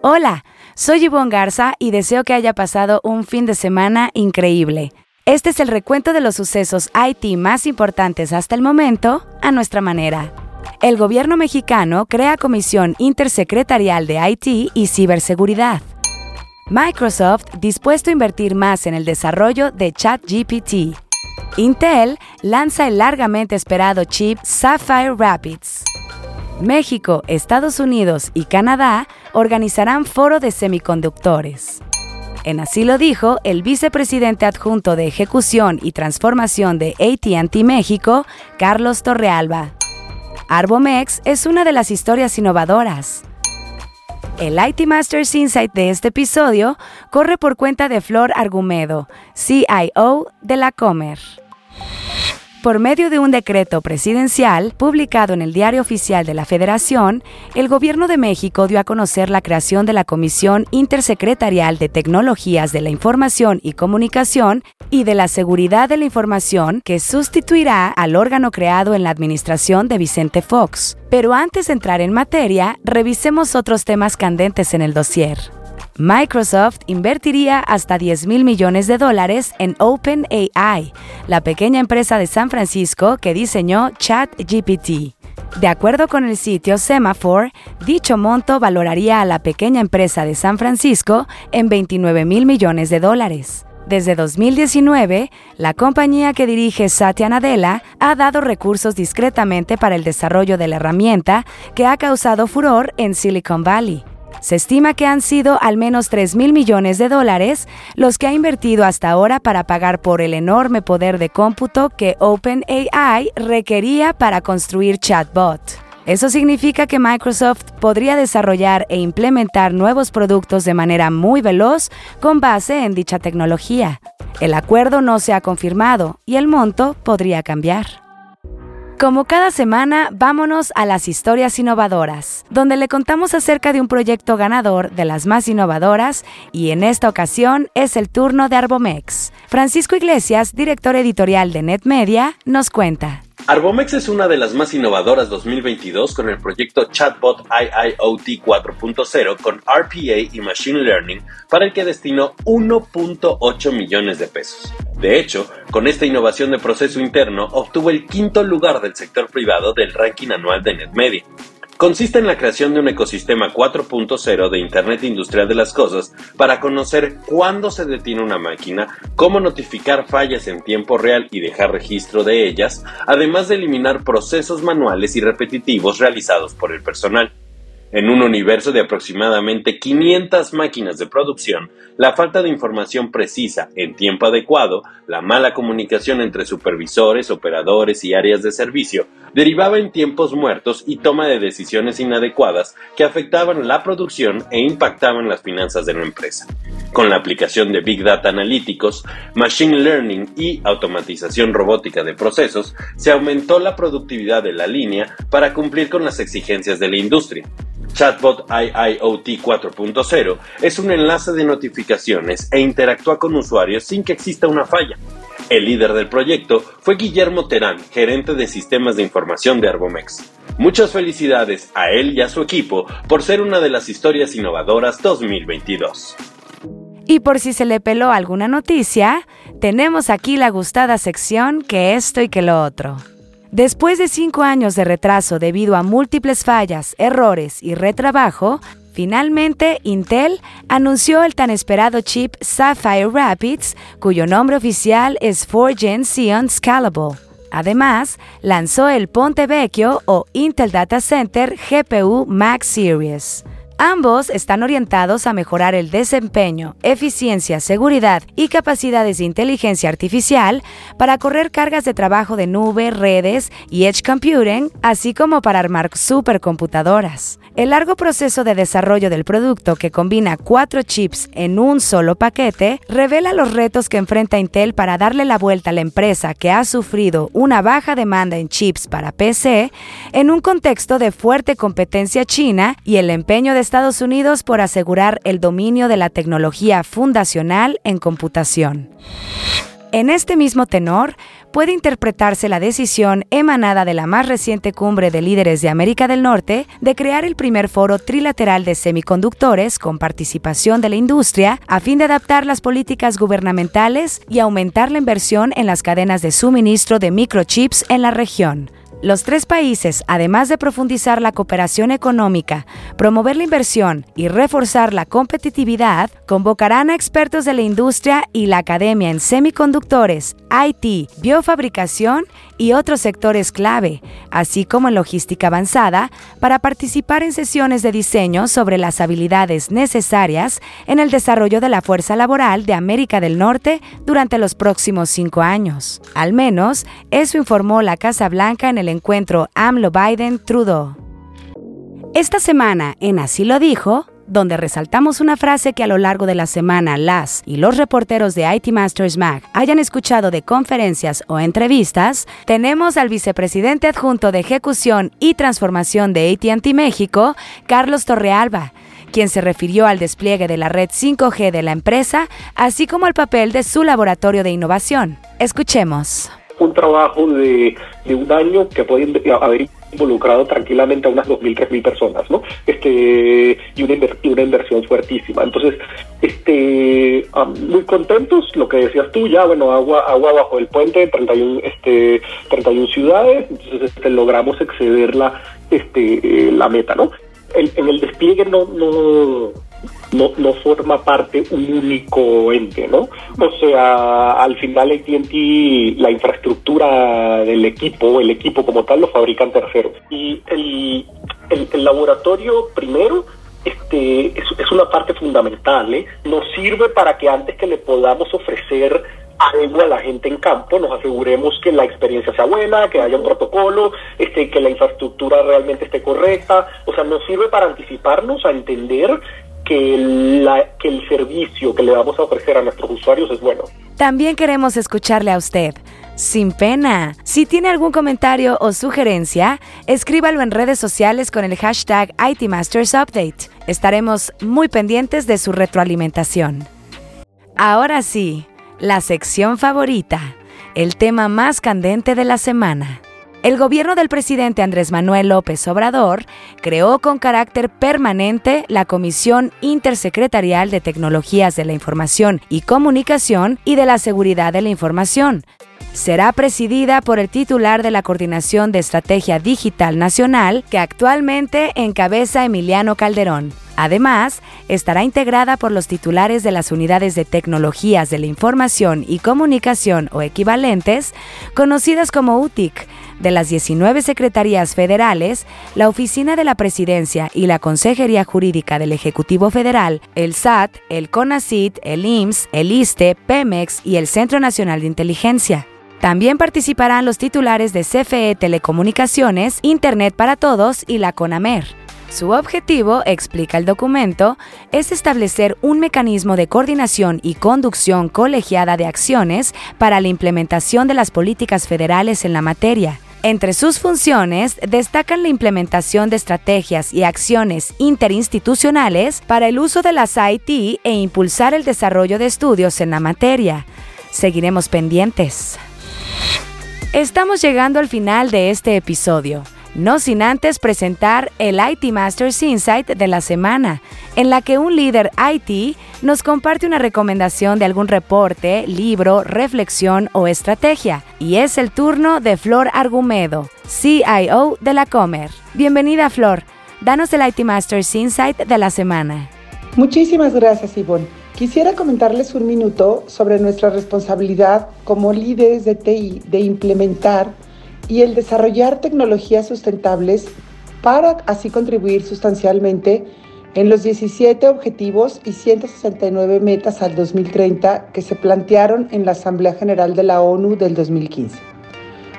Hola, soy Yvonne Garza y deseo que haya pasado un fin de semana increíble. Este es el recuento de los sucesos IT más importantes hasta el momento a nuestra manera. El gobierno mexicano crea Comisión Intersecretarial de IT y Ciberseguridad. Microsoft dispuesto a invertir más en el desarrollo de ChatGPT. Intel lanza el largamente esperado chip Sapphire Rapids. México, Estados Unidos y Canadá organizarán foro de semiconductores. En así lo dijo el vicepresidente adjunto de Ejecución y Transformación de ATT México, Carlos Torrealba. Arbomex es una de las historias innovadoras. El IT Masters Insight de este episodio corre por cuenta de Flor Argumedo, CIO de la Comer. Por medio de un decreto presidencial publicado en el Diario Oficial de la Federación, el Gobierno de México dio a conocer la creación de la Comisión Intersecretarial de Tecnologías de la Información y Comunicación y de la Seguridad de la Información que sustituirá al órgano creado en la administración de Vicente Fox. Pero antes de entrar en materia, revisemos otros temas candentes en el dossier. Microsoft invertiría hasta 10 mil millones de dólares en OpenAI, la pequeña empresa de San Francisco que diseñó ChatGPT. De acuerdo con el sitio Semaphore, dicho monto valoraría a la pequeña empresa de San Francisco en 29 mil millones de dólares. Desde 2019, la compañía que dirige Satya Nadella ha dado recursos discretamente para el desarrollo de la herramienta que ha causado furor en Silicon Valley. Se estima que han sido al menos 3 mil millones de dólares los que ha invertido hasta ahora para pagar por el enorme poder de cómputo que OpenAI requería para construir chatbot. Eso significa que Microsoft podría desarrollar e implementar nuevos productos de manera muy veloz con base en dicha tecnología. El acuerdo no se ha confirmado y el monto podría cambiar. Como cada semana, vámonos a las historias innovadoras, donde le contamos acerca de un proyecto ganador de las más innovadoras y en esta ocasión es el turno de Arbomex. Francisco Iglesias, director editorial de NetMedia, nos cuenta. Arbomex es una de las más innovadoras 2022 con el proyecto Chatbot IIoT 4.0 con RPA y Machine Learning para el que destinó 1.8 millones de pesos. De hecho, con esta innovación de proceso interno obtuvo el quinto lugar del sector privado del ranking anual de NetMedia consiste en la creación de un ecosistema 4.0 de Internet Industrial de las Cosas para conocer cuándo se detiene una máquina, cómo notificar fallas en tiempo real y dejar registro de ellas, además de eliminar procesos manuales y repetitivos realizados por el personal. En un universo de aproximadamente 500 máquinas de producción, la falta de información precisa en tiempo adecuado, la mala comunicación entre supervisores, operadores y áreas de servicio derivaba en tiempos muertos y toma de decisiones inadecuadas que afectaban la producción e impactaban las finanzas de la empresa. Con la aplicación de Big Data analíticos, Machine Learning y automatización robótica de procesos, se aumentó la productividad de la línea para cumplir con las exigencias de la industria. Chatbot IIoT 4.0 es un enlace de notificaciones e interactúa con usuarios sin que exista una falla. El líder del proyecto fue Guillermo Terán, gerente de sistemas de información de Arbomex. Muchas felicidades a él y a su equipo por ser una de las historias innovadoras 2022. Y por si se le peló alguna noticia, tenemos aquí la gustada sección que esto y que lo otro. Después de cinco años de retraso debido a múltiples fallas, errores y retrabajo, finalmente Intel anunció el tan esperado chip Sapphire Rapids, cuyo nombre oficial es 4Gen Xeon Scalable. Además, lanzó el Ponte Vecchio o Intel Data Center GPU Max Series. Ambos están orientados a mejorar el desempeño, eficiencia, seguridad y capacidades de inteligencia artificial para correr cargas de trabajo de nube, redes y edge computing, así como para armar supercomputadoras. El largo proceso de desarrollo del producto que combina cuatro chips en un solo paquete revela los retos que enfrenta Intel para darle la vuelta a la empresa que ha sufrido una baja demanda en chips para PC en un contexto de fuerte competencia china y el empeño de Estados Unidos por asegurar el dominio de la tecnología fundacional en computación. En este mismo tenor, puede interpretarse la decisión emanada de la más reciente cumbre de líderes de América del Norte de crear el primer foro trilateral de semiconductores con participación de la industria a fin de adaptar las políticas gubernamentales y aumentar la inversión en las cadenas de suministro de microchips en la región. Los tres países, además de profundizar la cooperación económica, promover la inversión y reforzar la competitividad, convocarán a expertos de la industria y la academia en semiconductores, IT, biofabricación y otros sectores clave, así como en logística avanzada, para participar en sesiones de diseño sobre las habilidades necesarias en el desarrollo de la fuerza laboral de América del Norte durante los próximos cinco años. Al menos, eso informó la Casa Blanca en el encuentro AMLO-Biden-Trudeau. Esta semana, en Así lo dijo, donde resaltamos una frase que a lo largo de la semana las y los reporteros de IT Masters Mag hayan escuchado de conferencias o entrevistas, tenemos al vicepresidente adjunto de Ejecución y Transformación de ATT México, Carlos Torrealba, quien se refirió al despliegue de la red 5G de la empresa, así como al papel de su laboratorio de innovación. Escuchemos un trabajo de, un año que puede haber involucrado tranquilamente a unas 2.000, 3.000 personas, ¿no? Este, y una, una inversión fuertísima. Entonces, este, muy contentos, lo que decías tú, ya, bueno, agua, agua bajo el puente, 31, este, 31 ciudades, entonces este, logramos exceder la, este, la meta, ¿no? en el despliegue no, no no, no forma parte un único ente, ¿no? O sea, al final AT&T, la infraestructura del equipo, el equipo como tal, lo fabrican terceros. Y el, el, laboratorio, primero, este, es, es, una parte fundamental, ¿eh? Nos sirve para que antes que le podamos ofrecer algo a la gente en campo, nos aseguremos que la experiencia sea buena, que haya un protocolo, este, que la infraestructura realmente esté correcta, o sea, nos sirve para anticiparnos a entender que, el servicio que le vamos a ofrecer a nuestros usuarios es bueno. También queremos escucharle a usted. Sin pena. Si tiene algún comentario o sugerencia, escríbalo en redes sociales con el hashtag ITMastersUpdate. Estaremos muy pendientes de su retroalimentación. Ahora sí, la sección favorita, el tema más candente de la semana. El gobierno del presidente Andrés Manuel López Obrador creó con carácter permanente la Comisión Intersecretarial de Tecnologías de la Información y Comunicación y de la Seguridad de la Información. Será presidida por el titular de la Coordinación de Estrategia Digital Nacional, que actualmente encabeza Emiliano Calderón. Además, estará integrada por los titulares de las unidades de tecnologías de la información y comunicación o equivalentes, conocidas como UTIC, de las 19 secretarías federales, la Oficina de la Presidencia y la Consejería Jurídica del Ejecutivo Federal, el SAT, el CONACIT, el IMSS, el ISTE, PEMEX y el Centro Nacional de Inteligencia. También participarán los titulares de CFE Telecomunicaciones, Internet para Todos y la CONAMER. Su objetivo, explica el documento, es establecer un mecanismo de coordinación y conducción colegiada de acciones para la implementación de las políticas federales en la materia. Entre sus funciones destacan la implementación de estrategias y acciones interinstitucionales para el uso de las IT e impulsar el desarrollo de estudios en la materia. Seguiremos pendientes. Estamos llegando al final de este episodio no sin antes presentar el IT Masters Insight de la semana, en la que un líder IT nos comparte una recomendación de algún reporte, libro, reflexión o estrategia. Y es el turno de Flor Argumedo, CIO de la Comer. Bienvenida Flor, danos el IT Masters Insight de la semana. Muchísimas gracias Ivonne. Quisiera comentarles un minuto sobre nuestra responsabilidad como líderes de TI de implementar y el desarrollar tecnologías sustentables para así contribuir sustancialmente en los 17 objetivos y 169 metas al 2030 que se plantearon en la Asamblea General de la ONU del 2015.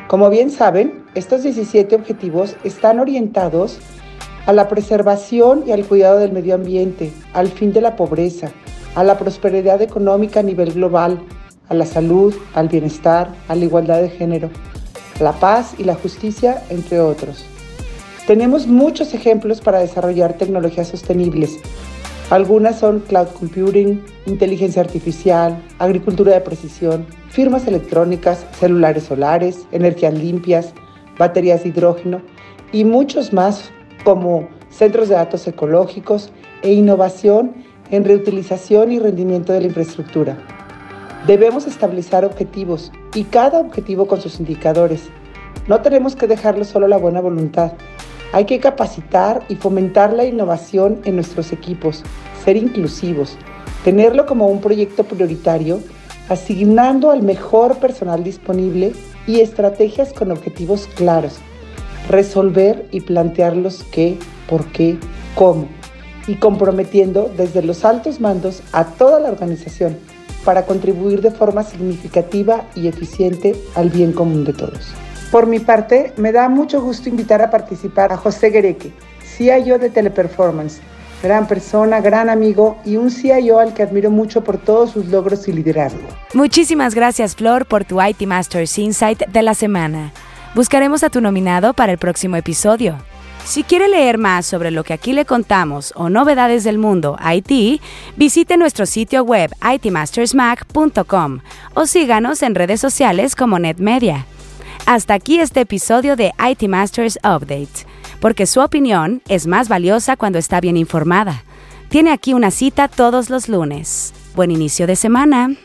Como bien saben, estos 17 objetivos están orientados a la preservación y al cuidado del medio ambiente, al fin de la pobreza, a la prosperidad económica a nivel global, a la salud, al bienestar, a la igualdad de género, la paz y la justicia, entre otros. Tenemos muchos ejemplos para desarrollar tecnologías sostenibles. Algunas son cloud computing, inteligencia artificial, agricultura de precisión, firmas electrónicas, celulares solares, energías limpias, baterías de hidrógeno y muchos más como centros de datos ecológicos e innovación en reutilización y rendimiento de la infraestructura. Debemos establecer objetivos y cada objetivo con sus indicadores. No tenemos que dejarlo solo a la buena voluntad. Hay que capacitar y fomentar la innovación en nuestros equipos, ser inclusivos, tenerlo como un proyecto prioritario, asignando al mejor personal disponible y estrategias con objetivos claros, resolver y plantear los qué, por qué, cómo, y comprometiendo desde los altos mandos a toda la organización para contribuir de forma significativa y eficiente al bien común de todos. Por mi parte, me da mucho gusto invitar a participar a José Gereque, CIO de Teleperformance, gran persona, gran amigo y un CIO al que admiro mucho por todos sus logros y liderazgo. Muchísimas gracias Flor por tu IT Masters Insight de la semana. Buscaremos a tu nominado para el próximo episodio. Si quiere leer más sobre lo que aquí le contamos o novedades del mundo IT, visite nuestro sitio web itmastersmac.com o síganos en redes sociales como NetMedia. Hasta aquí este episodio de IT Masters Update, porque su opinión es más valiosa cuando está bien informada. Tiene aquí una cita todos los lunes. Buen inicio de semana.